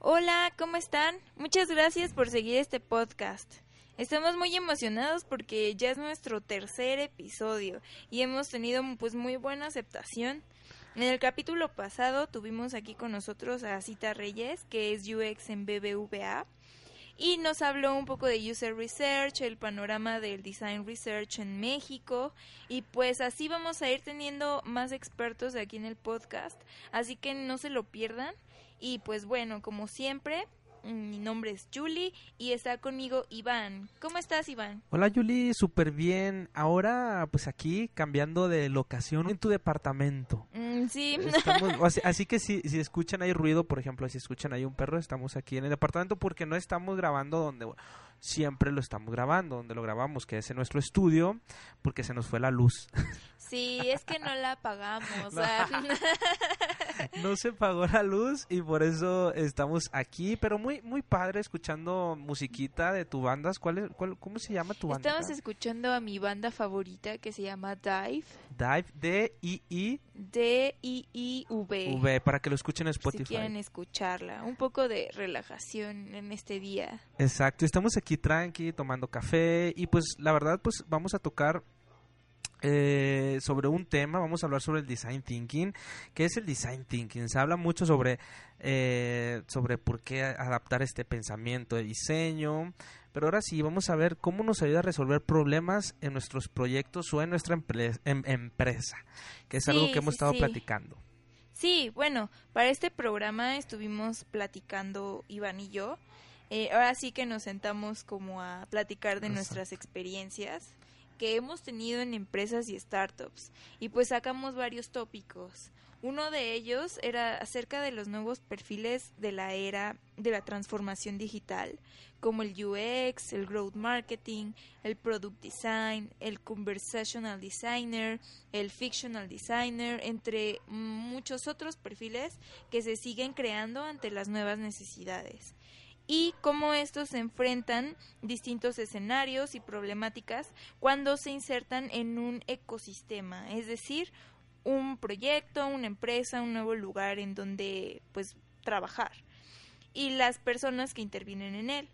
Hola, ¿cómo están? Muchas gracias por seguir este podcast. Estamos muy emocionados porque ya es nuestro tercer episodio y hemos tenido pues muy buena aceptación. En el capítulo pasado tuvimos aquí con nosotros a Cita Reyes, que es UX en BBVA, y nos habló un poco de User Research, el panorama del Design Research en México, y pues así vamos a ir teniendo más expertos aquí en el podcast, así que no se lo pierdan. Y pues bueno, como siempre, mi nombre es Julie y está conmigo Iván. ¿Cómo estás, Iván? Hola, Julie, súper bien. Ahora, pues aquí cambiando de locación en tu departamento. Mm, sí. así, así, que si, si escuchan ahí ruido, por ejemplo, si escuchan ahí un perro, estamos aquí en el departamento porque no estamos grabando donde siempre lo estamos grabando, donde lo grabamos, que es en nuestro estudio, porque se nos fue la luz. Sí, es que no la apagamos. no. se pagó la luz y por eso estamos aquí, pero muy muy padre escuchando musiquita de tu banda. ¿Cuál, es, cuál cómo se llama tu banda? Estamos escuchando a mi banda favorita que se llama Dive. Dive D I I D I I V. V para que lo escuchen en Spotify. Si quieren escucharla, un poco de relajación en este día. Exacto, estamos aquí tranqui tomando café y pues la verdad pues vamos a tocar eh, sobre un tema, vamos a hablar sobre el design thinking. ¿Qué es el design thinking? Se habla mucho sobre, eh, sobre por qué adaptar este pensamiento de diseño, pero ahora sí vamos a ver cómo nos ayuda a resolver problemas en nuestros proyectos o en nuestra em, empresa, que es algo que hemos estado platicando. Sí, bueno, para este programa estuvimos platicando Iván y yo. Eh, ahora sí que nos sentamos como a platicar de nuestras experiencias que hemos tenido en empresas y startups y pues sacamos varios tópicos. Uno de ellos era acerca de los nuevos perfiles de la era de la transformación digital, como el UX, el growth marketing, el product design, el conversational designer, el fictional designer, entre muchos otros perfiles que se siguen creando ante las nuevas necesidades y cómo estos se enfrentan distintos escenarios y problemáticas cuando se insertan en un ecosistema, es decir, un proyecto, una empresa, un nuevo lugar en donde pues trabajar y las personas que intervienen en él.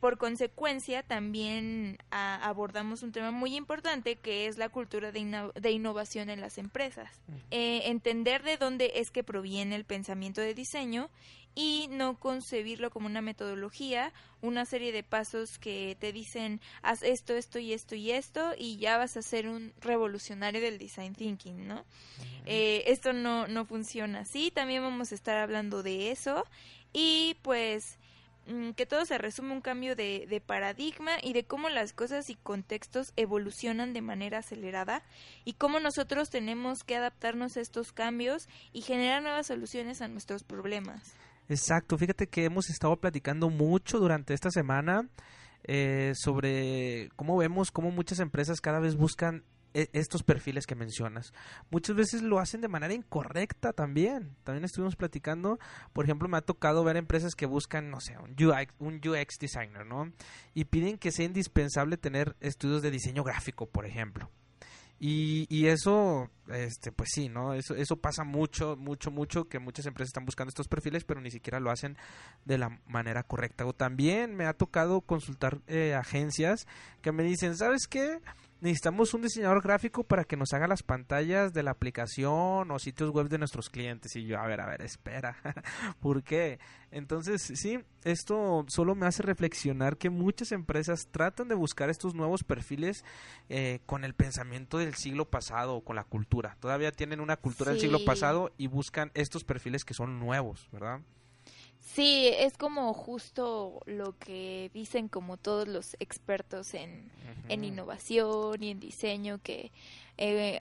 Por consecuencia, también abordamos un tema muy importante que es la cultura de, innovación en las empresas. Eh, entender de dónde es que proviene el pensamiento de diseño y no concebirlo como una metodología, una serie de pasos que te dicen haz esto, esto y esto y esto y ya vas a ser un revolucionario del design thinking, ¿no? Eh, esto no, no funciona así, también vamos a estar hablando de eso y pues mm, que todo se resume un cambio de, de, paradigma y de cómo las cosas y contextos evolucionan de manera acelerada y cómo nosotros tenemos que adaptarnos a estos cambios y generar nuevas soluciones a nuestros problemas. Exacto, fíjate que hemos estado platicando mucho durante esta semana eh, sobre cómo vemos cómo muchas empresas cada vez buscan e, estos perfiles que mencionas. Muchas veces lo hacen de manera incorrecta también. También estuvimos platicando, por ejemplo, me ha tocado ver empresas que buscan, no sé, un UX, un UX designer, ¿no? Y piden que sea indispensable tener estudios de diseño gráfico, por ejemplo. Y, y eso, este, pues sí, ¿no? Eso, eso pasa mucho, mucho, mucho, que muchas empresas están buscando estos perfiles, pero ni siquiera lo hacen de la manera correcta. O también me ha tocado consultar eh, agencias que me dicen, ¿sabes qué? Necesitamos un diseñador gráfico para que nos haga las pantallas de la aplicación o sitios web de nuestros clientes. Y yo, a ver, a ver, espera, ¿por qué? Entonces, sí, esto solo me hace reflexionar que muchas empresas tratan de buscar estos nuevos perfiles eh, con el pensamiento del siglo pasado o con la cultura. Todavía tienen una cultura del siglo pasado y buscan estos perfiles que son nuevos, ¿verdad? Sí, es como justo lo que dicen como todos los expertos en, en innovación y en diseño, que eh,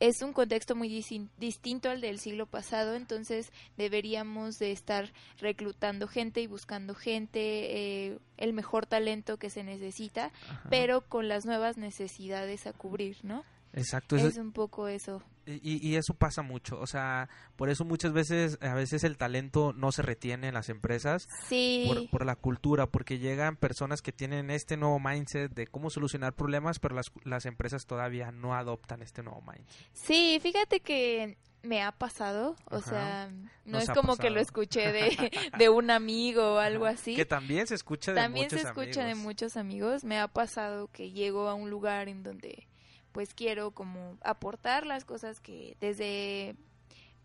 es un contexto muy distinto al del siglo pasado, entonces deberíamos de estar reclutando gente y buscando gente, eh, el mejor talento que se necesita, pero con las nuevas necesidades a cubrir, ¿no? Exacto. Es un poco eso. Y, y, eso pasa mucho, o sea, por eso muchas veces, a veces el talento no se retiene en las empresas sí. por, por, la cultura, porque llegan personas que tienen este nuevo mindset de cómo solucionar problemas, pero las, las empresas todavía no adoptan este nuevo mindset. Sí, fíjate que me ha pasado, o Ajá. sea, no Nos es como que lo escuché de, de un amigo o algo así. Que también se escucha de También se muchos escucha de amigos. muchos amigos. Me ha pasado que llego a un lugar en donde pues quiero como aportar las cosas que desde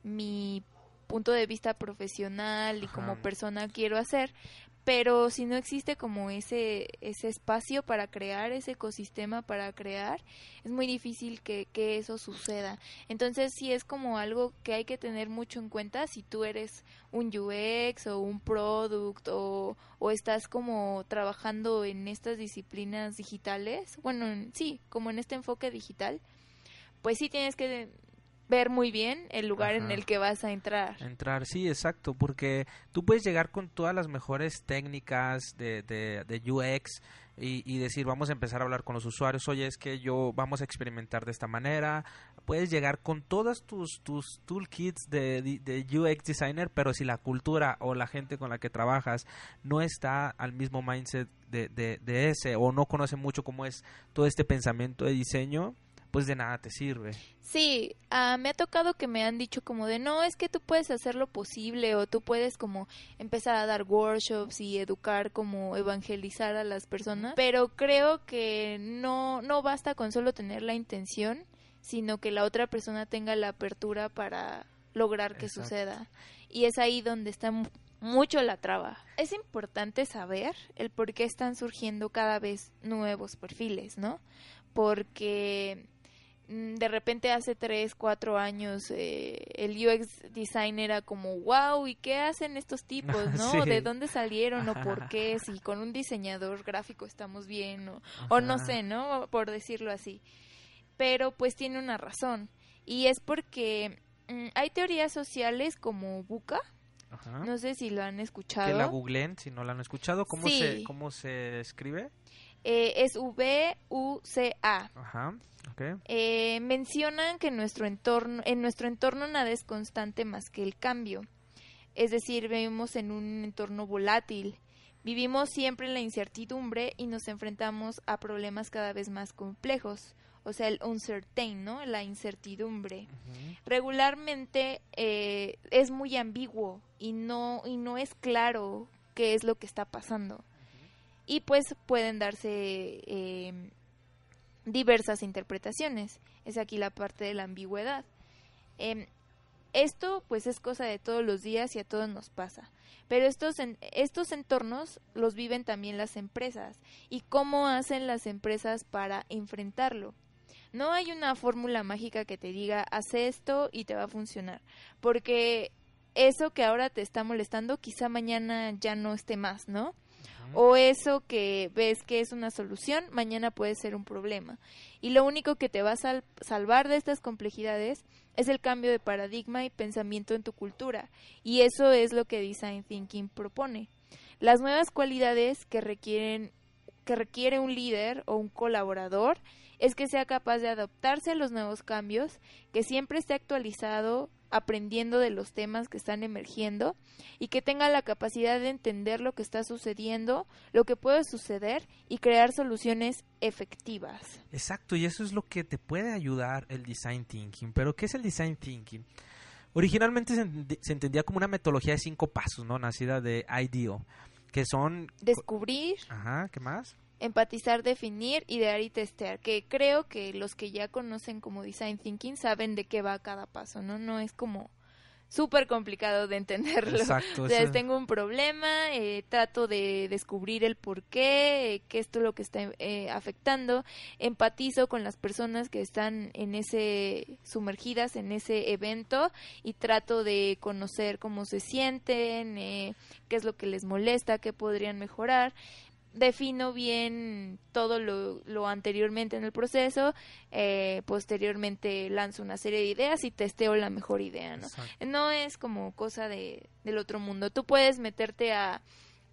mi punto de vista profesional y como persona quiero hacer, pero si no existe como ese ese espacio para crear ese ecosistema para crear es muy difícil que, que eso suceda. Entonces sí es como algo que hay que tener mucho en cuenta si tú eres un UX o un product o, o estás como trabajando en estas disciplinas digitales bueno en- sí como en este enfoque digital pues sí tienes que ver muy bien el lugar en el que vas a entrar. Entrar, sí, exacto, porque tú puedes llegar con todas las mejores técnicas de, de, de UX y, y decir, vamos a empezar a hablar con los usuarios, oye, es que yo vamos a experimentar de esta manera. Puedes llegar con todas tus, tus toolkits de, de- de UX designer, pero si la cultura o la gente con la que trabajas no está al mismo mindset de, de, de ese o no conoce mucho cómo es todo este pensamiento de diseño, pues de nada te sirve. Sí, ah, me ha tocado que me han dicho como de no, es que tú puedes hacer lo posible o tú puedes como empezar a dar workshops y educar como evangelizar a las personas, pero creo que no no basta con solo tener la intención, sino que la otra persona tenga la apertura para lograr que Exacto. suceda. Y es ahí donde está mu- mucho la traba. Es importante saber el por qué están surgiendo cada vez nuevos perfiles, ¿no? Porque de repente hace 3, 4 años eh, el UX design era como, wow, ¿y qué hacen estos tipos, no? Sí. ¿De dónde salieron o Ajá. por qué? Si con un diseñador gráfico estamos bien o, o no sé, ¿no? Por decirlo así. Pero pues tiene una razón. Y es porque mm, hay teorías sociales como Buca, Ajá. no sé si lo han escuchado. que la googleen si no la han escuchado. ¿Cómo, Sí. se, ¿Cómo se escribe? Eh, es V-U-C-A. Ajá, ok. Eh, mencionan que en nuestro entorno, en nuestro entorno nada es constante más que el cambio. Es decir, vivimos en un entorno volátil. Vivimos siempre en la incertidumbre y nos enfrentamos a problemas cada vez más complejos. O sea, el uncertain, ¿no? La incertidumbre. Regularmente eh, es muy ambiguo y no, y no es claro qué es lo que está pasando. Y pues pueden darse eh, diversas interpretaciones. Es aquí la parte de la ambigüedad. Em, esto pues es cosa de todos los días y a todos nos pasa. Pero estos, en- estos entornos los viven también las empresas. ¿Y cómo hacen las empresas para enfrentarlo? No hay una fórmula mágica que te diga, haz esto y te va a funcionar. Porque eso que ahora te está molestando, quizá mañana ya no esté más, ¿no? O eso que ves que es una solución, mañana puede ser un problema. Y lo único que te va a sal- salvar de estas complejidades es el cambio de paradigma y pensamiento en tu cultura. Y eso es lo que Design Thinking propone. Las nuevas cualidades que requieren que requiere un líder o un colaborador es que sea capaz de adaptarse a los nuevos cambios, que siempre esté actualizado, aprendiendo de los temas que están emergiendo y que tenga la capacidad de entender lo que está sucediendo, lo que puede suceder y crear soluciones efectivas. Exacto, y eso es lo que te puede ayudar el design thinking. Pero, ¿qué es el design thinking? Originalmente se, ent- se entendía como una metodología de cinco pasos, ¿no? Nacida de IDEO, que son... Descubrir, Ajá, ¿qué más? Empatizar, definir, idear y testear, que creo que los que ya conocen como design thinking saben de qué va cada paso, ¿no? No es como súper complicado de entenderlo. Exacto. O sea, tengo un problema, eh, trato de descubrir el por qué, eh, qué es lo que está eh, afectando, empatizo con las personas que están en ese sumergidas en ese evento y trato de conocer cómo se sienten, eh, qué es lo que les molesta, qué podrían mejorar. Defino bien todo lo, lo anteriormente en el proceso, eh, posteriormente lanzo una serie de ideas y testeo la mejor idea, ¿no? Exacto. no es como cosa de, del otro mundo. Tú puedes meterte a,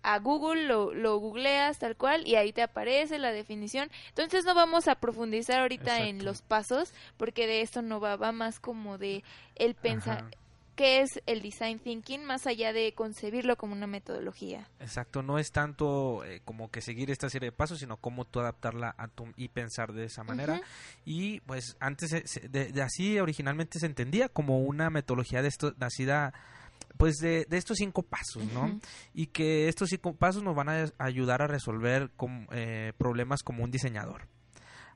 a Google, lo, lo googleas tal cual y ahí te aparece la definición. Entonces no vamos a profundizar ahorita en los pasos porque de esto no va, va más como de el pensar. Qué es el design thinking más allá de concebirlo como una metodología. Exacto, no es tanto eh, como que seguir esta serie de pasos, sino cómo tú adaptarla a tu y pensar de esa manera. Y pues antes de, así originalmente se entendía como una metodología de esto nacida pues de, estos cinco pasos, ¿no? Y que estos cinco pasos nos van a ayudar a resolver eh, problemas como un diseñador.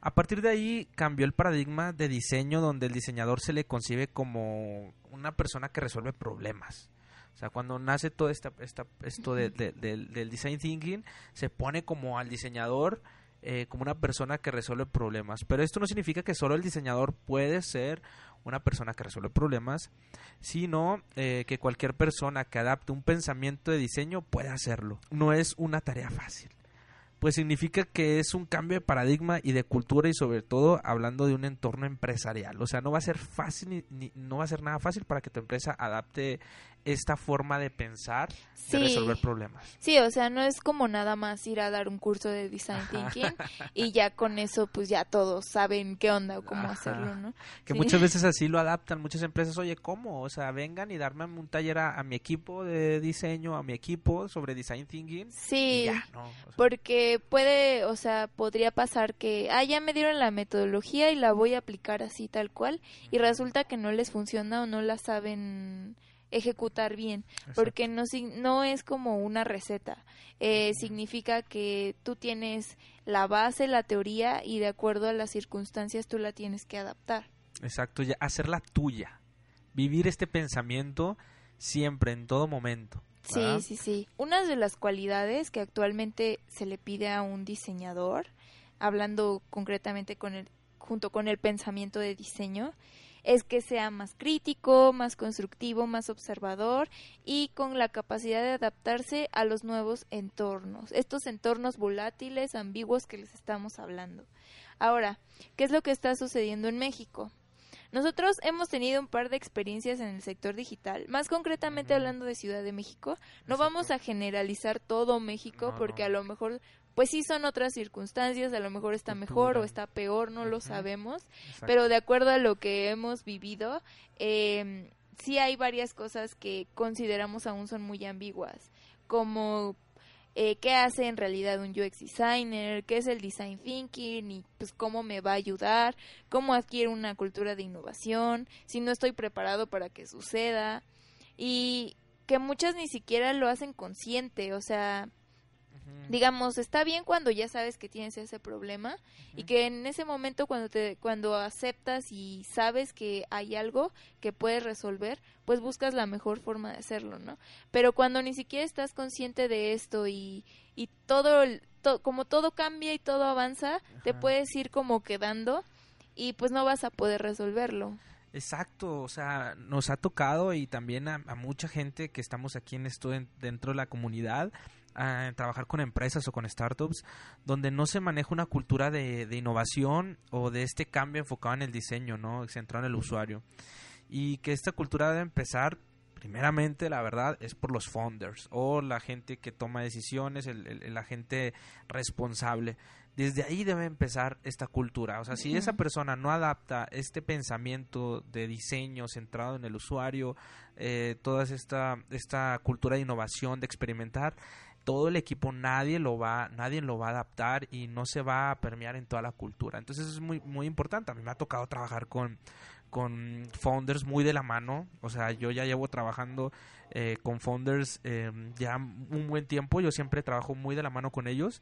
A partir de ahí cambió el paradigma de diseño donde el diseñador se le concibe como una persona que resuelve problemas. O sea, cuando nace todo esta, esto del design thinking, se pone como al diseñador eh, como una persona que resuelve problemas. Pero esto no significa que solo el diseñador puede ser una persona que resuelve problemas, sino eh, que cualquier persona que adapte un pensamiento de diseño puede hacerlo. No es una tarea fácil pues significa que es un cambio de paradigma y de cultura y sobre todo hablando de un entorno empresarial. O sea, no va a ser fácil ni, no va a ser nada fácil para que tu empresa adapte esta forma de pensar, de resolver problemas. Sí, o sea, no es como nada más ir a dar un curso de design thinking y ya con eso pues ya todos saben qué onda o cómo hacerlo, ¿no? Que muchas veces así lo adaptan muchas empresas, oye, ¿cómo? O sea, vengan y darme un taller a, mi equipo de diseño, a mi equipo sobre design thinking. Sí, porque puede, o sea, podría pasar que, ah, ya me dieron la metodología y la voy a aplicar así tal cual y resulta que no les funciona o no la saben ejecutar bien, porque no, no es como una receta, eh, significa que tú tienes la base, la teoría y de acuerdo a las circunstancias tú la tienes que adaptar. Exacto, ya, hacerla tuya, vivir este pensamiento siempre, en todo momento. Sí, sí, sí. Una de las cualidades que actualmente se le pide a un diseñador, hablando concretamente con el, junto con el pensamiento de diseño, es que sea más crítico, más constructivo, más observador y con la capacidad de adaptarse a los nuevos entornos, estos entornos volátiles, ambiguos que les estamos hablando. Ahora, ¿qué es lo que está sucediendo en México? Nosotros hemos tenido un par de experiencias en el sector digital, más concretamente hablando de Ciudad de México. No vamos a generalizar todo México porque a lo mejor pues sí son otras circunstancias, a lo mejor está mejor o está peor, no lo sabemos, pero de acuerdo a lo que hemos vivido, eh, sí hay varias cosas que consideramos aún son muy ambiguas, como eh, qué hace en realidad un UX designer, qué es el design thinking y pues cómo me va a ayudar, cómo adquiere una cultura de innovación, si no estoy preparado para que suceda y que muchas ni siquiera lo hacen consciente, o sea, digamos, está bien cuando ya sabes que tienes ese problema y que en ese momento cuando te cuando aceptas y sabes que hay algo que puedes resolver, pues buscas la mejor forma de hacerlo, ¿no? Pero cuando ni siquiera estás consciente de esto y y todo como todo cambia y todo avanza, te puedes ir como quedando y pues no vas a poder resolverlo. Exacto, o sea, nos ha tocado y también a, mucha gente que estamos aquí en esto dentro de la comunidad, a trabajar con empresas o con startups donde no se maneja una cultura de, de, innovación o de este cambio enfocado en el diseño, ¿no? Centrado en el usuario. Y que esta cultura debe empezar, primeramente, la verdad, es por los founders o la gente que toma decisiones, el, la gente responsable. Desde ahí debe empezar esta cultura. O sea, si esa persona no adapta este pensamiento de diseño centrado en el usuario, eh, toda esta, esta cultura de innovación, de experimentar, todo el equipo nadie lo va nadie lo va a adaptar y no se va a permear en toda la cultura. Entonces es muy muy importante. A mí me ha tocado trabajar con con founders muy de la mano. O sea yo ya llevo trabajando eh, con founders eh, ya un buen tiempo. Yo siempre trabajo muy de la mano con ellos.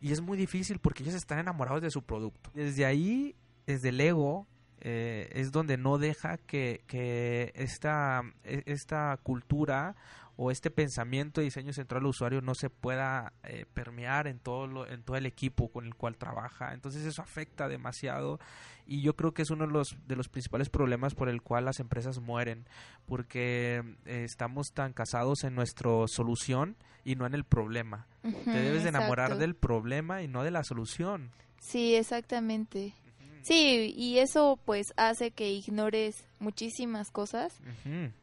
Y es muy difícil porque ellos están enamorados de su producto. Desde ahí desde el ego eh, es donde no deja que, que esta, e, esta cultura o este pensamiento de diseño central al usuario no se pueda eh, permear en todo lo, en todo el equipo con el cual trabaja. Entonces eso afecta demasiado y yo creo que es uno de los de los principales problemas por el cual las empresas mueren porque eh, estamos tan casados en nuestra solución y no en el problema. Te debes de enamorar del problema y no de la solución. Sí exactamente. Sí, y eso pues hace que ignores muchísimas cosas,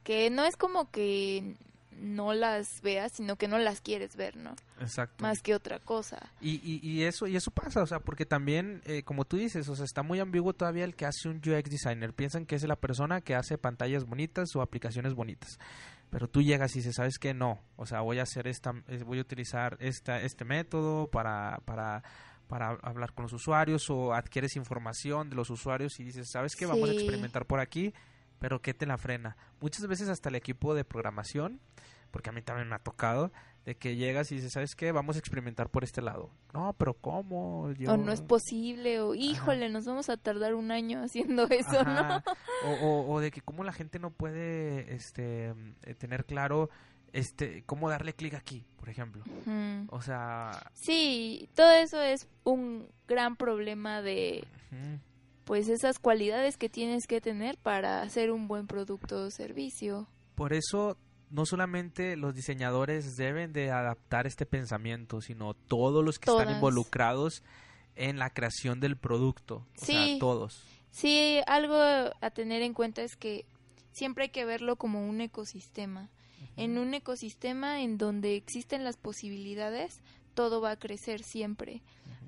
que no es como que no las veas, sino que no las quieres ver, ¿no? Exacto. Más que otra cosa. Y, y, y eso y eso pasa, o sea, porque también, eh, como tú dices, o sea, está muy ambiguo todavía el que hace un UX designer. Piensan que es la persona que hace pantallas bonitas o aplicaciones bonitas. Pero tú llegas y dices, ¿sabes qué? No. O sea, voy a hacer esta, eh, voy a utilizar esta, este método para, para, para hablar con los usuarios o adquieres información de los usuarios y dices, ¿sabes qué? Vamos a experimentar por aquí, pero ¿qué te la frena? Muchas veces hasta el equipo de programación, porque a mí también me ha tocado, de que llegas y dices, ¿sabes qué? Vamos a experimentar por este lado. No, pero ¿cómo? Yo... O no es posible, o híjole, nos vamos a tardar un año haciendo eso, Ajá. ¿no? O, o, o de que cómo la gente no puede este eh, tener claro este cómo darle clic aquí, por ejemplo. O sea, Sí, todo eso es un gran problema de pues esas cualidades que tienes que tener para hacer un buen producto o servicio. por eso no solamente los diseñadores deben de adaptar este pensamiento, sino todos los que están involucrados en la creación del producto. O sea, Sí. todos. Sí, algo a tener en cuenta es que siempre hay que verlo como un ecosistema. En un ecosistema en donde existen las posibilidades, todo va a crecer siempre.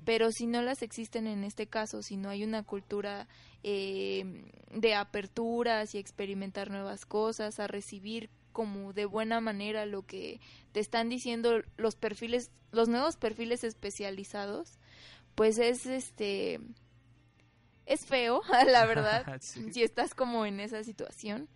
Pero si no las existen en este caso, si no hay una cultura eh, de aperturas y experimentar nuevas cosas, a recibir como de buena manera lo que te están diciendo los perfiles, los nuevos perfiles especializados, pues es este es feo, la verdad, Sí. si estás como en esa situación.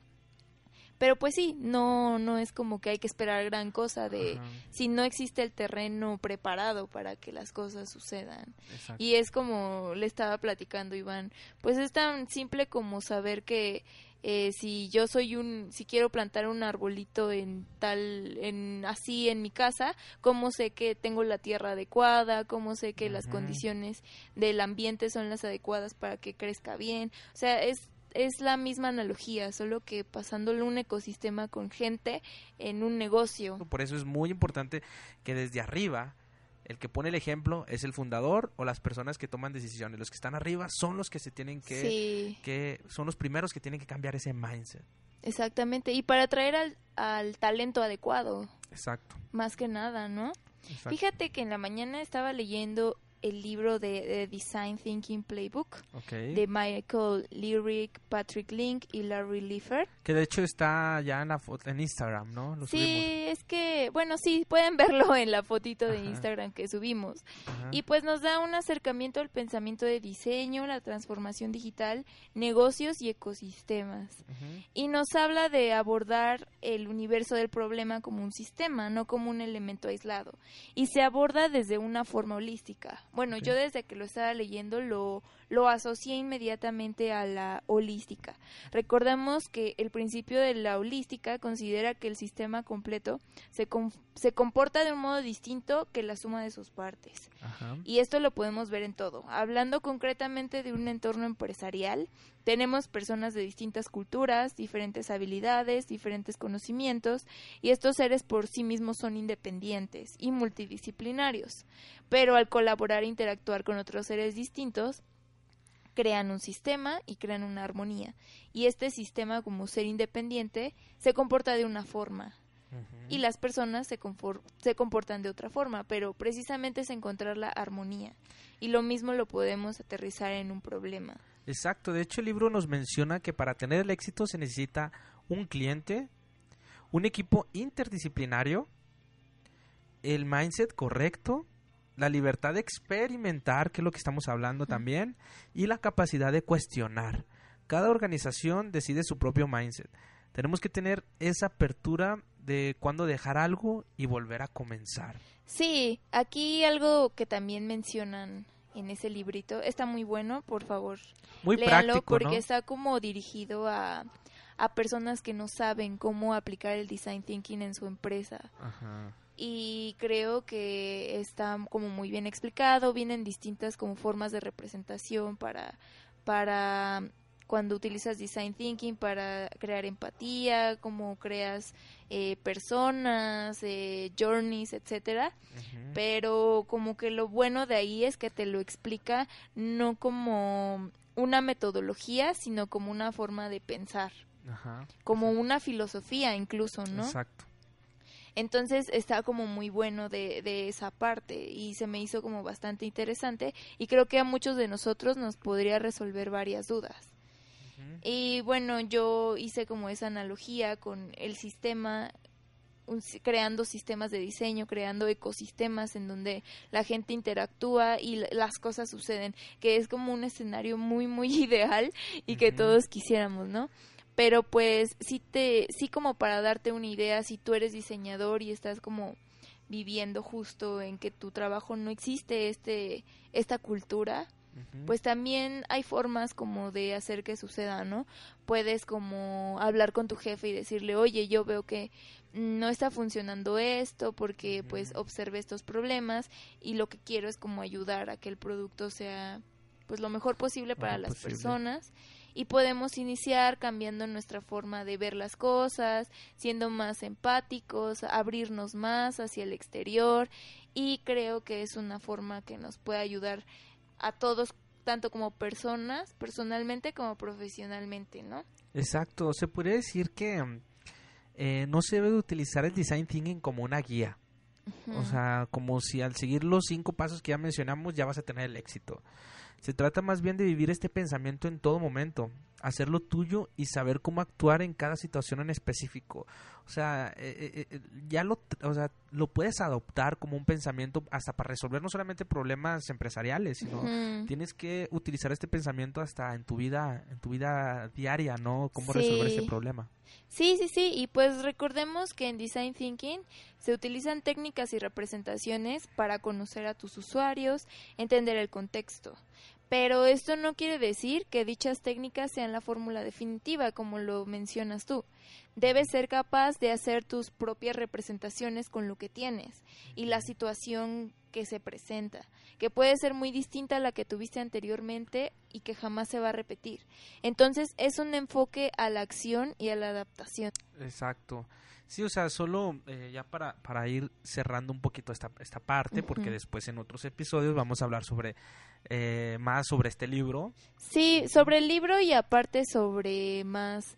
Pero pues sí, no no es como que hay que esperar gran cosa de Ajá, si no existe el terreno preparado para que las cosas sucedan. exacto. Y es como le estaba platicando Iván, pues es tan simple como saber que eh, si yo soy un, si quiero plantar un arbolito en tal, en así en mi casa, cómo sé que tengo la tierra adecuada, cómo sé que las condiciones del ambiente son las adecuadas para que crezca bien, o sea es es la misma analogía, solo que pasándole un ecosistema con gente en un negocio. Por eso es muy importante que desde arriba el que pone el ejemplo es el fundador o las personas que toman decisiones. Los que están arriba son los que se tienen que, Sí. que son los primeros que tienen que cambiar ese mindset. Exactamente, y para atraer al, al talento adecuado, Exacto. más que nada, ¿no? exacto. Fíjate que en la mañana estaba leyendo el libro de, de Design Thinking Playbook Ok. de Michael Lyric, Patrick Link y Larry Liefert. Que de hecho está ya en la foto en Instagram, ¿no? Lo Sí, subimos. es que, bueno, sí, pueden verlo en la fotito de Ajá. Instagram que subimos. Ajá. Y pues nos da un acercamiento al pensamiento de diseño, la transformación digital, negocios y ecosistemas. Ujú. y nos habla de abordar el universo del problema como un sistema, no como un elemento aislado. Y se aborda desde una forma holística. Bueno, yo desde que lo estaba leyendo lo, lo asocié inmediatamente a la holística. Recordamos que el principio de la holística considera que el sistema completo se, com- se comporta de un modo distinto que la suma de sus partes. Ajá. Y esto lo podemos ver en todo. Hablando concretamente de un entorno empresarial, tenemos personas de distintas culturas, diferentes habilidades, diferentes conocimientos, y estos seres por sí mismos son independientes y multidisciplinarios. Pero al colaborar e interactuar con otros seres distintos, crean un sistema y crean una armonía. Y este sistema, como ser independiente, se comporta de una forma, y las personas se, se comportan de otra forma, pero precisamente es encontrar la armonía. Y lo mismo lo podemos aterrizar en un problema. Exacto, de hecho el libro nos menciona que para tener el éxito se necesita un cliente, un equipo interdisciplinario, el mindset correcto, la libertad de experimentar, que es lo que estamos hablando también, y la capacidad de cuestionar. Cada organización decide su propio mindset. Tenemos que tener esa apertura de cuándo dejar algo y volver a comenzar. Sí, aquí algo que también mencionan en ese librito está muy bueno, por favor. Muy léalo práctico, porque ¿no? está como dirigido a, a personas que no saben cómo aplicar el design thinking en su empresa. Ajá. Y creo que está como muy bien explicado, vienen distintas como formas de representación para para cuando utilizas design thinking para crear empatía, cómo creas eh, personas, eh, journeys, etcétera. Pero como que lo bueno de ahí es que te lo explica no como una metodología, sino como una forma de pensar, Ajá. como una filosofía incluso, ¿no? Exacto. Entonces está como muy bueno de, de esa parte y se me hizo como bastante interesante y creo que a muchos de nosotros nos podría resolver varias dudas. Y bueno, yo hice como esa analogía con el sistema creando sistemas de diseño, creando ecosistemas en donde la gente interactúa y las cosas suceden, que es como un escenario muy muy ideal y que todos quisiéramos, ¿no? Pero pues sí te sí como para darte una idea, si tú eres diseñador y estás como viviendo justo en que tu trabajo no existe este esta cultura, pues también hay formas como de hacer que suceda, ¿no? Puedes como hablar con tu jefe y decirle, oye, yo veo que no está funcionando esto porque pues observe estos problemas y lo que quiero es como ayudar a que el producto sea pues lo mejor posible para las personas y podemos iniciar cambiando nuestra forma de ver las cosas, siendo más empáticos, abrirnos más hacia el exterior y creo que es una forma que nos puede ayudar a todos tanto como personas, personalmente como profesionalmente, ¿no? Exacto, se podría decir que eh, no se debe utilizar el design thinking como una guía. O sea, como si al seguir los cinco pasos que ya mencionamos ya vas a tener el éxito. Se trata más bien de vivir este pensamiento en todo momento, hacerlo tuyo y saber cómo actuar en cada situación en específico. O sea, eh, eh, ya lo, o sea, lo puedes adoptar como un pensamiento hasta para resolver no solamente problemas empresariales, sino tienes que utilizar este pensamiento hasta en tu vida, en tu vida diaria, ¿no? Cómo resolver ese problema. Sí, sí, sí, y pues recordemos que en Design Thinking se utilizan técnicas y representaciones para conocer a tus usuarios, entender el contexto. Pero esto no quiere decir que dichas técnicas sean la fórmula definitiva, como lo mencionas tú. Debes ser capaz de hacer tus propias representaciones con lo que tienes y la situación que se presenta, que puede ser muy distinta a la que tuviste anteriormente y que jamás se va a repetir. Entonces es un enfoque a la acción y a la adaptación. Exacto. Sí, o sea, solo eh, ya para, para ir cerrando un poquito esta, esta parte, porque después en otros episodios vamos a hablar sobre eh, más sobre este libro. Sí, sobre el libro y aparte sobre más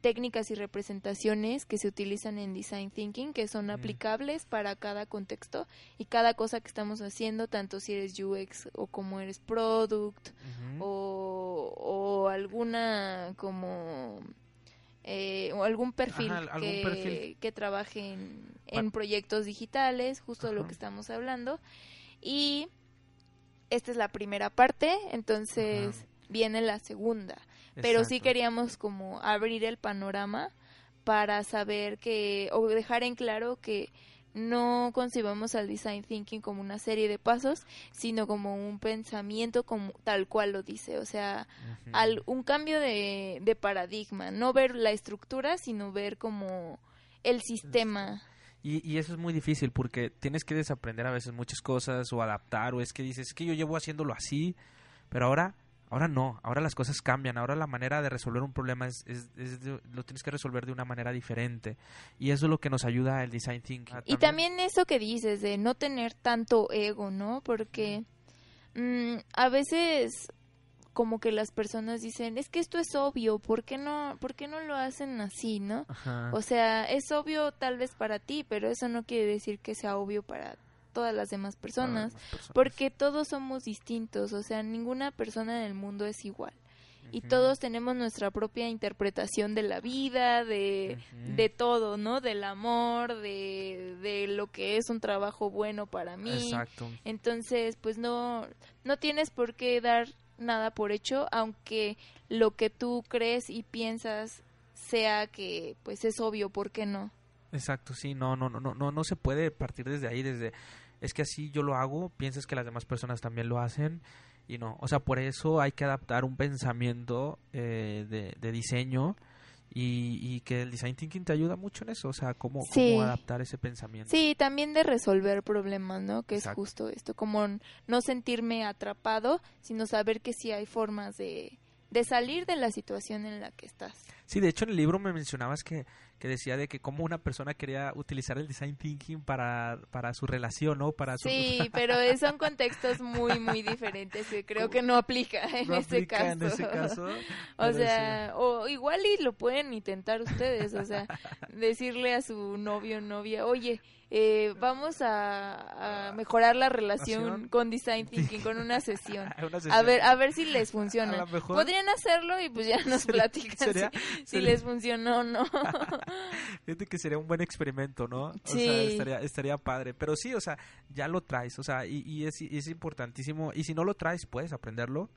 técnicas y representaciones que se utilizan en design thinking que son aplicables para cada contexto y cada cosa que estamos haciendo, tanto si eres UX o como eres product o, o, alguna como eh, o algún perfil, que, que, trabaje en, proyectos digitales, justo de lo que estamos hablando. Y esta es la primera parte, entonces viene la segunda. Pero sí queríamos como abrir el panorama para saber que, o dejar en claro que no concibamos al design thinking como una serie de pasos, sino como un pensamiento como tal cual lo dice, o sea, al, un cambio de, de, paradigma, no ver la estructura, sino ver como el sistema. Y, y, eso es muy difícil porque tienes que desaprender a veces muchas cosas o adaptar o es que dices, es que yo llevo haciéndolo así, pero ahora Ahora no, ahora las cosas cambian, ahora la manera de resolver un problema es, es, lo tienes que resolver de una manera diferente y eso es lo que nos ayuda el design thinking. Y también eso que dices de no tener tanto ego, ¿no? Porque mm, a veces como que las personas dicen, es que esto es obvio, ¿por qué no, por qué no lo hacen así, no? O sea, es obvio tal vez para ti, pero eso no quiere decir que sea obvio para todas las demás personas, porque todos somos distintos, o sea, ninguna persona en el mundo es igual. Y todos tenemos nuestra propia interpretación de la vida, de, de todo, ¿no? Del amor, de, de lo que es un trabajo bueno para mí. Exacto. Entonces, pues no, no tienes por qué dar nada por hecho, aunque lo que tú crees y piensas sea que pues es obvio, ¿por qué no? Exacto, sí, no, no, no, no, no se puede partir desde ahí, desde es que así yo lo hago, piensas que las demás personas también lo hacen y no. O sea, por eso hay que adaptar un pensamiento eh, de, diseño y, que el design thinking te ayuda mucho en eso, o sea, cómo, adaptar ese pensamiento. Sí, también de resolver problemas, ¿no? Que es justo esto, como no sentirme atrapado, sino saber que sí hay formas de, de salir de la situación en la que estás. Sí, de hecho en el libro me mencionabas que, que decía de que como una persona quería utilizar el design thinking para, para su relación, ¿no? Para su... Sí, pero son contextos muy, muy diferentes que creo que no aplica en, no ese, aplica caso. en ese caso. O sea, o igual y lo pueden intentar ustedes, o sea, decirle a su novio o novia, oye, eh, vamos a, a mejorar la relación con design thinking, con una sesión. A ver, a ver si les funciona. Podrían hacerlo y pues ya nos platican sería- si, si les funcionó o no. Fíjate que sería un buen experimento, ¿no? O Sí. sea, estaría, estaría padre. Pero sí, o sea, ya lo traes, o sea, y, y es, y es importantísimo. Y si no lo traes, puedes aprenderlo.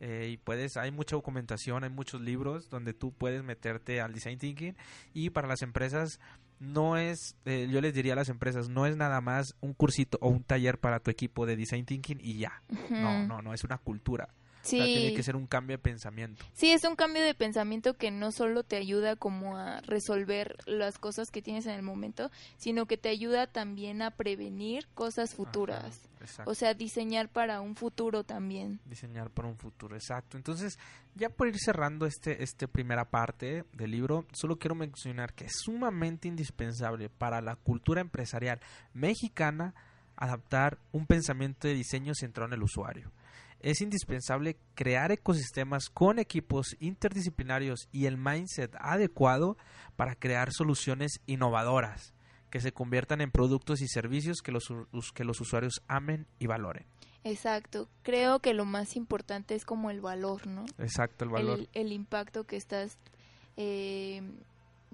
eh, y puedes, hay mucha documentación, hay muchos libros donde tú puedes meterte al design thinking. Y para las empresas, no es, eh, yo les diría a las empresas, no es nada más un cursito o un taller para tu equipo de design thinking y ya. No, no, no, es una cultura. O Sí. sea, tiene que ser un cambio de pensamiento. Sí, es un cambio de pensamiento que no solo te ayuda como a resolver las cosas que tienes en el momento, sino que te ayuda también a prevenir cosas futuras. Ajá. O sea, diseñar para un futuro también. diseñar para un futuro, exacto. Entonces, ya por ir cerrando este, este primera parte del libro, solo quiero mencionar que es sumamente indispensable para la cultura empresarial mexicana adaptar un pensamiento de diseño centrado en el usuario. Es indispensable crear ecosistemas con equipos interdisciplinarios y el mindset adecuado para crear soluciones innovadoras que se conviertan en productos y servicios que los, que los usuarios amen y valoren. Exacto. Creo que lo más importante es como el valor, ¿no? Exacto, el valor. El, el impacto que estás eh,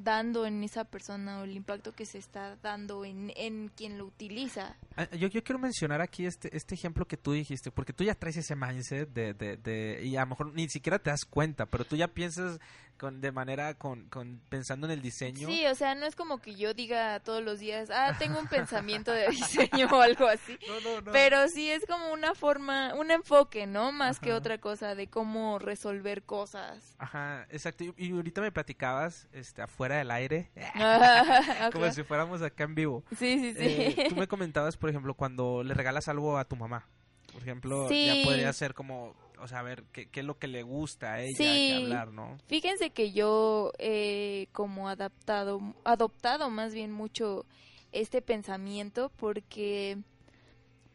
dando en esa persona o el impacto que se está dando en, en quien lo utiliza. Ah, Yo, yo quiero mencionar aquí este, este ejemplo que tú dijiste, porque tú ya traes ese mindset de, de, de- y a lo mejor ni siquiera te das cuenta, pero tú ya piensas con, de manera, con, con pensando en el diseño. Sí, o sea, no es como que yo diga todos los días, ah, tengo un pensamiento de diseño o algo así. No, no, no. Pero sí es como una forma, un enfoque, ¿no? Más que otra cosa de cómo resolver cosas. Ajá, exacto. Y, y ahorita me platicabas, este, afuera del aire, como Ajá. si fuéramos acá en vivo. Sí, sí, sí. Eh, tú me comentabas, por ejemplo, cuando le regalas algo a tu mamá. Por ejemplo, Sí. ya podría ser como, o sea, a ver, qué, qué es lo que le gusta a ella Sí. que hablar, ¿no? Fíjense que yo he como adaptado, adoptado más bien mucho este pensamiento porque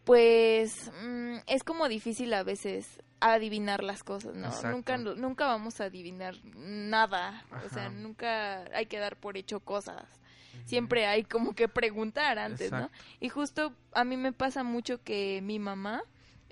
pues mm, es como difícil a veces adivinar las cosas, ¿no? Exacto. Nunca nunca vamos a adivinar nada, o sea, nunca hay que dar por hecho cosas. Siempre hay como que preguntar antes, ¿no? Y justo a mí me pasa mucho que mi mamá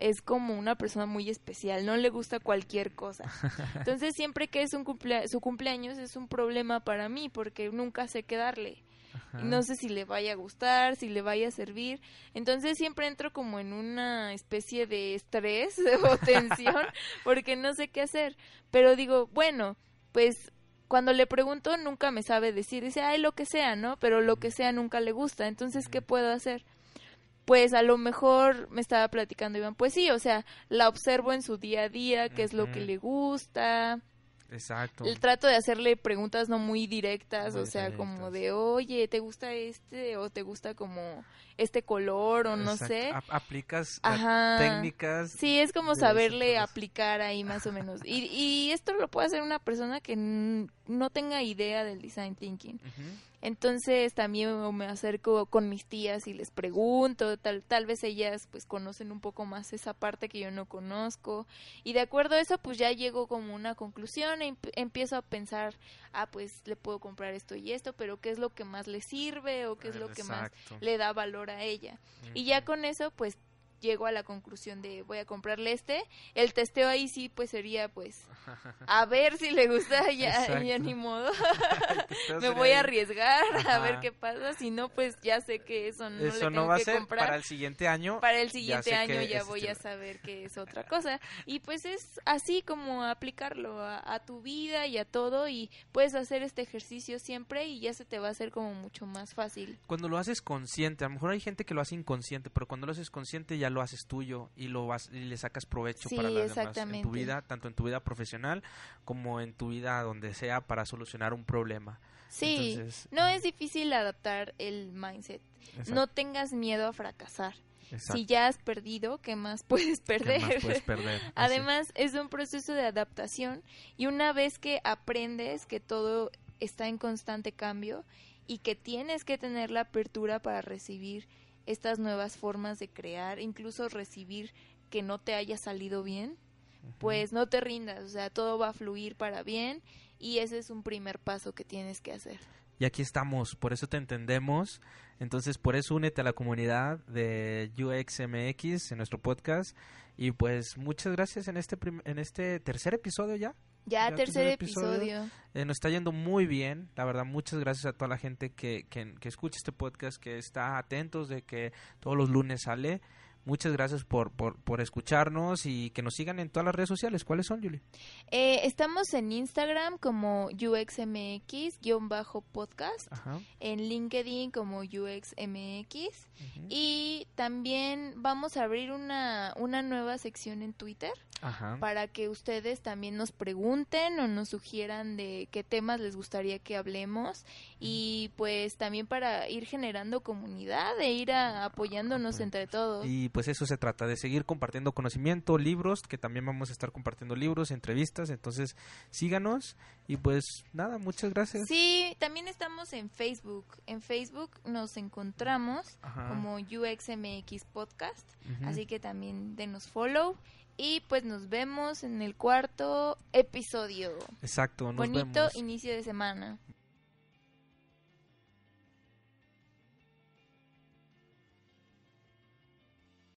es como una persona muy especial, no le gusta cualquier cosa. Entonces siempre que es un cumplea- su cumpleaños es un problema para mí porque nunca sé qué darle. Ajá. No sé si le vaya a gustar, si le vaya a servir. Entonces siempre entro como en una especie de estrés o tensión porque no sé qué hacer. Pero digo, bueno, pues cuando le pregunto nunca me sabe decir. Dice, ay, lo que sea, ¿no? Pero lo que sea nunca le gusta. Entonces, ¿qué puedo hacer? Pues a lo mejor me estaba platicando Iván, pues sí, o sea, la observo en su día a día, qué es lo que le gusta, Exacto. el trato de hacerle preguntas no muy directas, Muy o sea, como de, oye, ¿te gusta este o te gusta como este color o no Exacto. sé? A- aplicas Ajá. técnicas. Sí, es como saberle aplicar ahí más o menos. Y, y esto lo puede hacer una persona que no tenga idea del design thinking. Entonces también me acerco con mis tías y les pregunto, tal, tal vez ellas pues conocen un poco más esa parte que yo no conozco. Y de acuerdo a eso pues ya llego como una conclusión e emp- empiezo a pensar, ah pues le puedo comprar esto y esto, pero qué es lo que más le sirve o qué es lo que más le da valor a ella. Y ya con eso pues llego a la conclusión de voy a comprarle este, el testeo ahí sí pues sería pues a ver si le gusta ya, ni modo me voy a arriesgar a ver qué pasa. Si no, pues ya sé que eso no Eso le no tengo va a ser comprar. para el siguiente año. Para el siguiente año ya voy a saber que es otra cosa. Y pues es así como aplicarlo a, a tu vida y a todo. Y puedes hacer este ejercicio siempre y ya se te va a hacer como mucho más fácil. Cuando lo haces consciente, a lo mejor hay gente que lo hace inconsciente, pero cuando lo haces consciente ya lo haces tuyo y lo vas y le sacas provecho Sí, para las demás en tu vida, tanto en tu vida profesional como en tu vida donde sea para solucionar un problema. Sí, Entonces, no es difícil adaptar el mindset. exacto. No tengas miedo a fracasar. Si ya has perdido, ¿qué más puedes perder? puedes perder? Además, es un proceso de adaptación y una vez que aprendes que todo está en constante cambio y que tienes que tener la apertura para recibir estas nuevas formas de crear, incluso recibir que no te haya salido bien, pues no te rindas, o sea, todo va a fluir para bien y ese es un primer paso que tienes que hacer. Y aquí estamos, por eso te entendemos. Entonces, por eso únete a la comunidad de UXMX en nuestro podcast. Y pues muchas gracias en este, en este tercer episodio ya. Ya, tercer, episodio. Eh, nos está yendo muy bien. La verdad, muchas gracias a toda la gente que, que, que escucha este podcast, que está atentos de que todos los lunes sale. Muchas gracias por, por, por, escucharnos y que nos sigan en todas las redes sociales. ¿Cuáles son, Julie? Eh, estamos en Instagram como UXMX-podcast, en LinkedIn como UXMX y también vamos a abrir una, una nueva sección en Twitter para que ustedes también nos pregunten o nos sugieran de qué temas les gustaría que hablemos y pues también para ir generando comunidad e ir apoyándonos entre todos. Y pues eso se trata, de seguir compartiendo conocimiento, libros, que también vamos a estar compartiendo libros, entrevistas, entonces síganos y pues nada, muchas gracias. Sí, también estamos en Facebook, en Facebook nos encontramos como UXMX Podcast, así que también denos follow y pues nos vemos en el cuarto episodio. Exacto, nos Bonito inicio de semana.